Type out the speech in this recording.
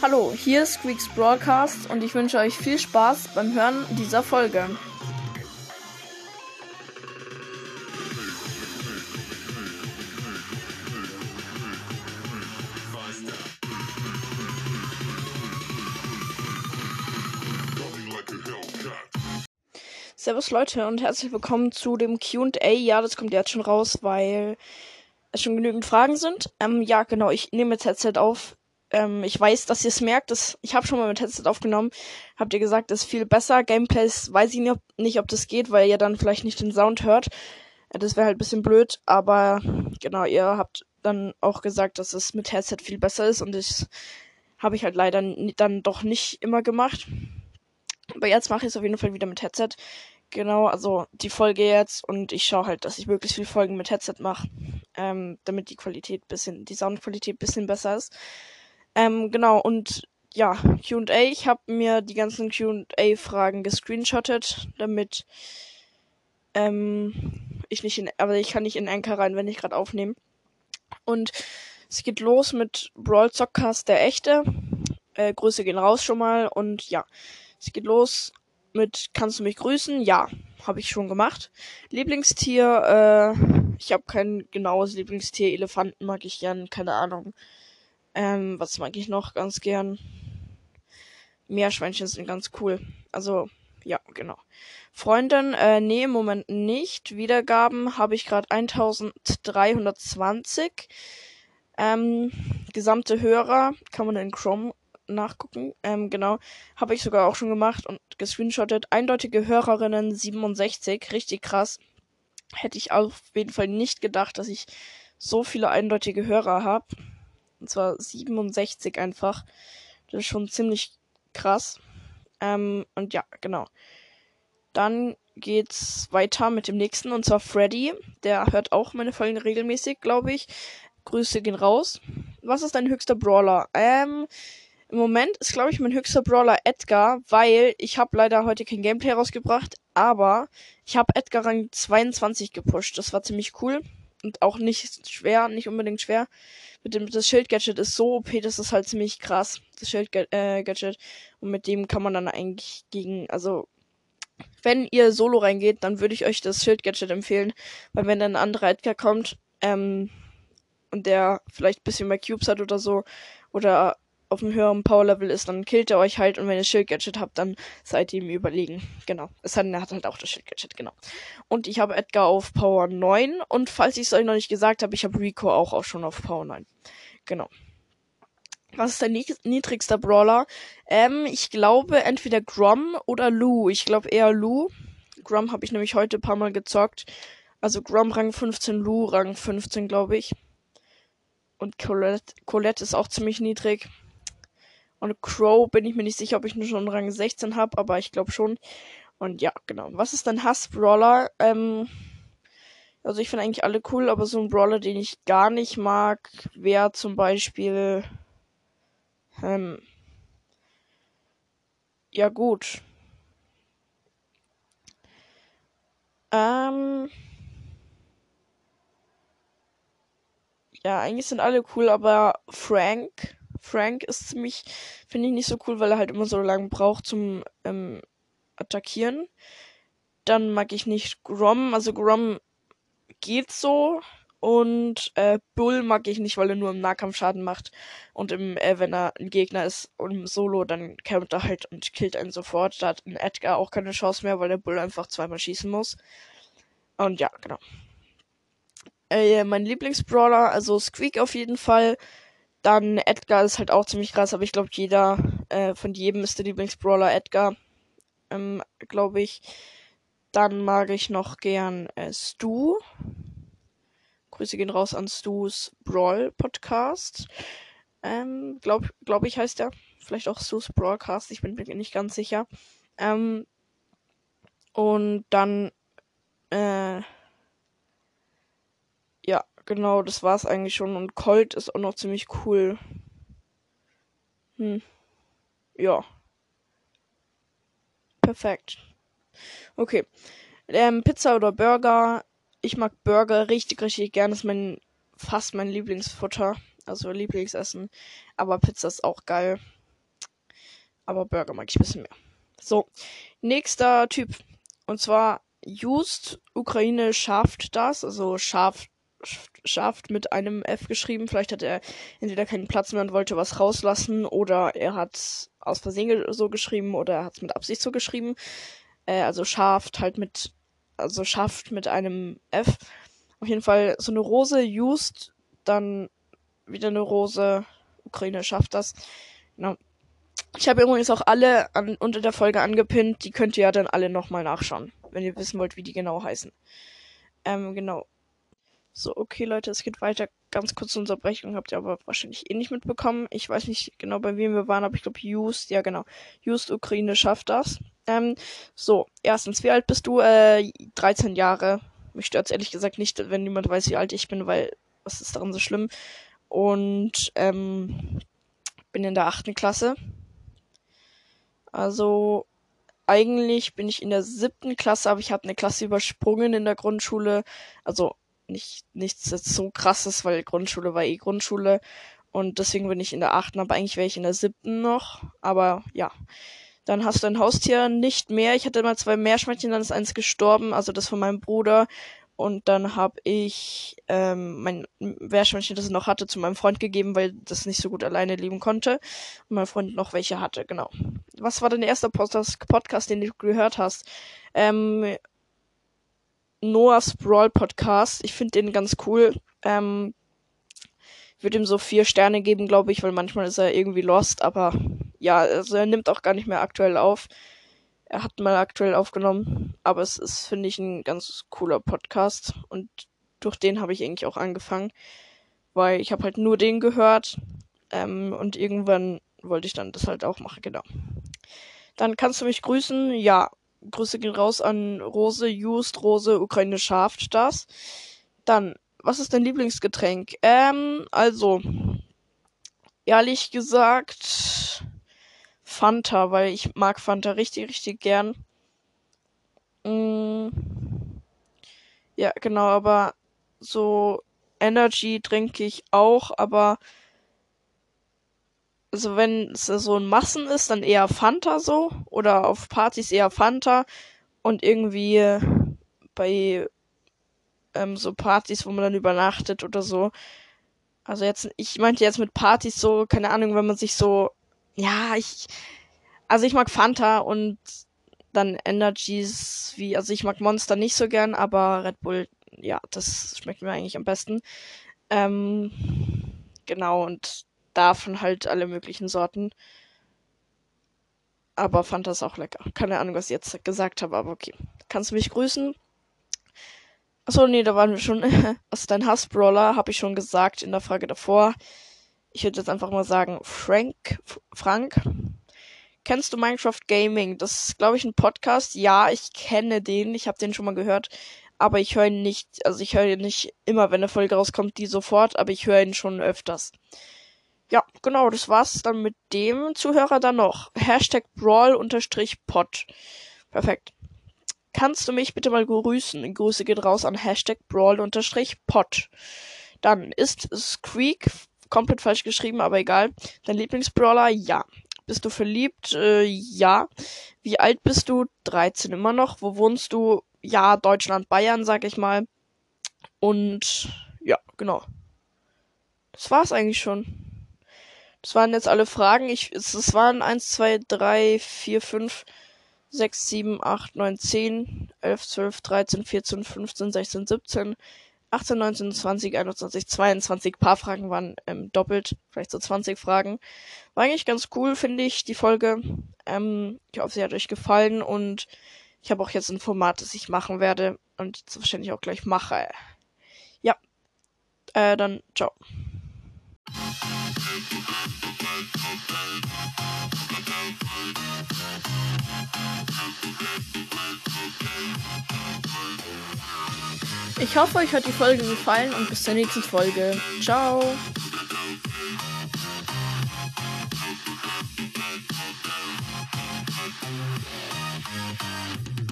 Hallo, hier ist Squeaks Broadcast und ich wünsche euch viel Spaß beim Hören dieser Folge. Servus Leute und herzlich willkommen zu dem QA. Ja, das kommt jetzt schon raus, weil es schon genügend Fragen sind. Ähm, ja, genau, ich nehme jetzt Headset auf. Ähm, ich weiß, dass ihr es merkt. Dass, ich habe schon mal mit Headset aufgenommen. Habt ihr gesagt, das ist viel besser. Gameplays weiß ich nicht ob, nicht, ob das geht, weil ihr dann vielleicht nicht den Sound hört. Äh, das wäre halt ein bisschen blöd. Aber genau, ihr habt dann auch gesagt, dass es mit Headset viel besser ist. Und das habe ich halt leider dann doch nicht immer gemacht. Aber jetzt mache ich es auf jeden Fall wieder mit Headset. Genau, also die Folge jetzt und ich schaue halt, dass ich möglichst viele Folgen mit Headset mache, ähm, damit die Qualität bisschen, die Soundqualität bisschen besser ist. Ähm, genau, und ja, QA. Ich habe mir die ganzen QA-Fragen gescreenshottet, damit ähm, ich nicht in, aber ich kann nicht in Anchor rein, wenn ich gerade aufnehme. Und es geht los mit Brawl Zockcast, der echte. Äh, Grüße gehen raus schon mal und ja, es geht los mit Kannst du mich grüßen? Ja, habe ich schon gemacht. Lieblingstier, äh, ich habe kein genaues Lieblingstier. Elefanten mag ich gern, keine Ahnung. Ähm, was mag ich noch ganz gern? Meerschweinchen sind ganz cool. Also, ja, genau. Freundin, äh, nee, im Moment nicht. Wiedergaben habe ich gerade 1320. Ähm, gesamte Hörer kann man in Chrome nachgucken. Ähm, genau. Habe ich sogar auch schon gemacht und gescreenshottet. Eindeutige Hörerinnen 67. Richtig krass. Hätte ich auf jeden Fall nicht gedacht, dass ich so viele eindeutige Hörer habe. Und zwar 67 einfach. Das ist schon ziemlich krass. Ähm, und ja, genau. Dann geht's weiter mit dem nächsten und zwar Freddy. Der hört auch meine Folgen regelmäßig, glaube ich. Grüße gehen raus. Was ist dein höchster Brawler? Ähm, im Moment ist, glaube ich, mein höchster Brawler Edgar, weil ich habe leider heute kein Gameplay rausgebracht, aber ich habe Edgar Rang 22 gepusht. Das war ziemlich cool und auch nicht schwer, nicht unbedingt schwer. Mit dem das Schild-Gadget ist so OP, das ist halt ziemlich krass, das Schild-Gadget. Äh, und mit dem kann man dann eigentlich gegen, also wenn ihr solo reingeht, dann würde ich euch das Schild-Gadget empfehlen, weil wenn dann ein anderer Edgar kommt, ähm, und der vielleicht bisschen mehr Cubes hat oder so, oder auf einem höheren Power-Level ist, dann killt er euch halt und wenn ihr Schild-Gadget habt, dann seid ihr ihm überlegen. Genau. Es hat, er hat halt auch das Schild-Gadget, genau. Und ich habe Edgar auf Power 9 und falls ich es euch noch nicht gesagt habe, ich habe Rico auch, auch schon auf Power 9. Genau. Was ist der niedrigster Brawler? Ähm, ich glaube entweder Grom oder Lou. Ich glaube eher Lou. Grom habe ich nämlich heute ein paar Mal gezockt. Also Grom Rang 15, Lou Rang 15, glaube ich. Und Colette, Colette ist auch ziemlich niedrig. Und Crow bin ich mir nicht sicher, ob ich nur schon Rang 16 habe, aber ich glaube schon. Und ja, genau. Was ist dein Hass-Brawler? Ähm, also ich finde eigentlich alle cool, aber so ein Brawler, den ich gar nicht mag, wäre zum Beispiel. Ähm, ja gut. Ähm. Ja, eigentlich sind alle cool, aber Frank Frank ist ziemlich, finde ich nicht so cool, weil er halt immer so lange braucht zum ähm, Attackieren. Dann mag ich nicht Grom, also Grom geht so. Und äh, Bull mag ich nicht, weil er nur im Nahkampf Schaden macht. Und im, äh, wenn er ein Gegner ist und im Solo, dann kämpft er halt und killt einen sofort. Da hat ein Edgar auch keine Chance mehr, weil der Bull einfach zweimal schießen muss. Und ja, genau. Äh, mein Lieblingsbrawler, also Squeak auf jeden Fall. Dann Edgar ist halt auch ziemlich krass, aber ich glaube, jeder äh, von jedem ist der Lieblingsbrawler Edgar. Ähm, glaube ich. Dann mag ich noch gern äh, Stu. Grüße gehen raus an Stu's Brawl Podcast. Ähm, glaube glaub ich heißt er. Vielleicht auch Stu's Broadcast, ich bin mir nicht ganz sicher. Ähm, und dann, äh, genau, das war's eigentlich schon. Und Colt ist auch noch ziemlich cool. Hm. Ja. Perfekt. Okay. Ähm, Pizza oder Burger. Ich mag Burger richtig, richtig gern. Das ist mein, fast mein Lieblingsfutter. Also Lieblingsessen. Aber Pizza ist auch geil. aber Burger mag ich ein bisschen mehr. So, nächster Typ. Und zwar Just, Ukraine schafft das, also schafft schafft mit einem F geschrieben. Vielleicht hat er entweder keinen Platz mehr und wollte was rauslassen oder er hat aus Versehen so geschrieben oder er hat es mit Absicht so geschrieben. Äh, also schafft halt mit, also schafft mit einem F. Auf jeden Fall so eine Rose used, dann wieder eine Rose. Ukraine schafft das. Genau. Ich habe übrigens auch alle an, unter der Folge angepinnt. Die könnt ihr ja dann alle nochmal nachschauen, wenn ihr wissen wollt, wie die genau heißen. Ähm, genau. So, okay, Leute, es geht weiter. Ganz kurze Unterbrechung habt ihr aber wahrscheinlich eh nicht mitbekommen. Ich weiß nicht genau, bei wem wir waren, aber ich glaube, Just, ja genau. Just Ukraine schafft das. Ähm, so, erstens, wie alt bist du? Äh, 13 Jahre. Mich stört ehrlich gesagt nicht, wenn niemand weiß, wie alt ich bin, weil was ist daran so schlimm? Und ähm, bin in der achten Klasse. Also eigentlich bin ich in der siebten Klasse, aber ich habe eine Klasse übersprungen in der Grundschule. Also nicht nichts so krasses, weil Grundschule war eh Grundschule. Und deswegen bin ich in der achten, aber eigentlich wäre ich in der siebten noch. Aber ja. Dann hast du ein Haustier nicht mehr. Ich hatte mal zwei Meerschweinchen, dann ist eins gestorben, also das von meinem Bruder. Und dann habe ich ähm, mein Meerschweinchen, das ich noch hatte, zu meinem Freund gegeben, weil das nicht so gut alleine leben konnte. Und mein Freund noch welche hatte, genau. Was war dein erster Podcast, den du gehört hast? Ähm, Noah's Brawl Podcast. Ich finde den ganz cool. Ähm, würde ihm so vier Sterne geben, glaube ich, weil manchmal ist er irgendwie lost, aber ja, also er nimmt auch gar nicht mehr aktuell auf. Er hat mal aktuell aufgenommen, aber es ist, finde ich, ein ganz cooler Podcast und durch den habe ich eigentlich auch angefangen, weil ich habe halt nur den gehört ähm, und irgendwann wollte ich dann das halt auch machen, genau. Dann kannst du mich grüßen, ja, Grüße gehen raus an Rose, Just, Rose, Ukraine schafft das. Dann, was ist dein Lieblingsgetränk? Ähm, also, ehrlich gesagt, Fanta, weil ich mag Fanta richtig, richtig gern. Mm, ja, genau, aber so Energy trinke ich auch, aber also wenn es so ein Massen ist, dann eher Fanta so. Oder auf Partys eher Fanta. Und irgendwie bei ähm, so Partys, wo man dann übernachtet oder so. Also jetzt, ich meinte jetzt mit Partys so, keine Ahnung, wenn man sich so, ja, ich, also ich mag Fanta und dann Energies wie, also ich mag Monster nicht so gern, aber Red Bull, ja, das schmeckt mir eigentlich am besten. Ähm, genau, und davon halt alle möglichen Sorten. Aber fand das auch lecker. Keine Ahnung, was ich jetzt gesagt habe, aber okay. Kannst du mich grüßen? Achso, nee, da waren wir schon. was ist dein Hassbrawler? Habe ich schon gesagt in der Frage davor. Ich würde jetzt einfach mal sagen, Frank. Frank. Kennst du Minecraft Gaming? Das ist, glaube ich, ein Podcast. Ja, ich kenne den. Ich habe den schon mal gehört. Aber ich höre ihn nicht. Also ich höre ihn nicht immer, wenn eine Folge rauskommt, die sofort. Aber ich höre ihn schon öfters. Ja, genau, das war's dann mit dem Zuhörer dann noch. Hashtag Brawl-Pod. Perfekt. Kannst du mich bitte mal grüßen? Grüße geht raus an Hashtag Brawl-Pod. Dann ist Squeak komplett falsch geschrieben, aber egal. Dein Lieblingsbrawler? Ja. Bist du verliebt? Äh, ja. Wie alt bist du? 13 immer noch. Wo wohnst du? Ja, Deutschland, Bayern, sag ich mal. Und ja, genau. Das war's eigentlich schon. Das waren jetzt alle Fragen. Ich, es, es waren 1, 2, 3, 4, 5, 6, 7, 8, 9, 10, 11, 12, 13, 14, 15, 16, 17, 18, 19, 20, 21, 22. Paar Fragen waren ähm, doppelt, vielleicht so 20 Fragen. War eigentlich ganz cool, finde ich, die Folge. Ähm, ich hoffe, sie hat euch gefallen und ich habe auch jetzt ein Format, das ich machen werde und jetzt wahrscheinlich auch gleich mache. Ja, äh, dann ciao. Ich hoffe, euch hat die Folge gefallen und bis zur nächsten Folge. Ciao.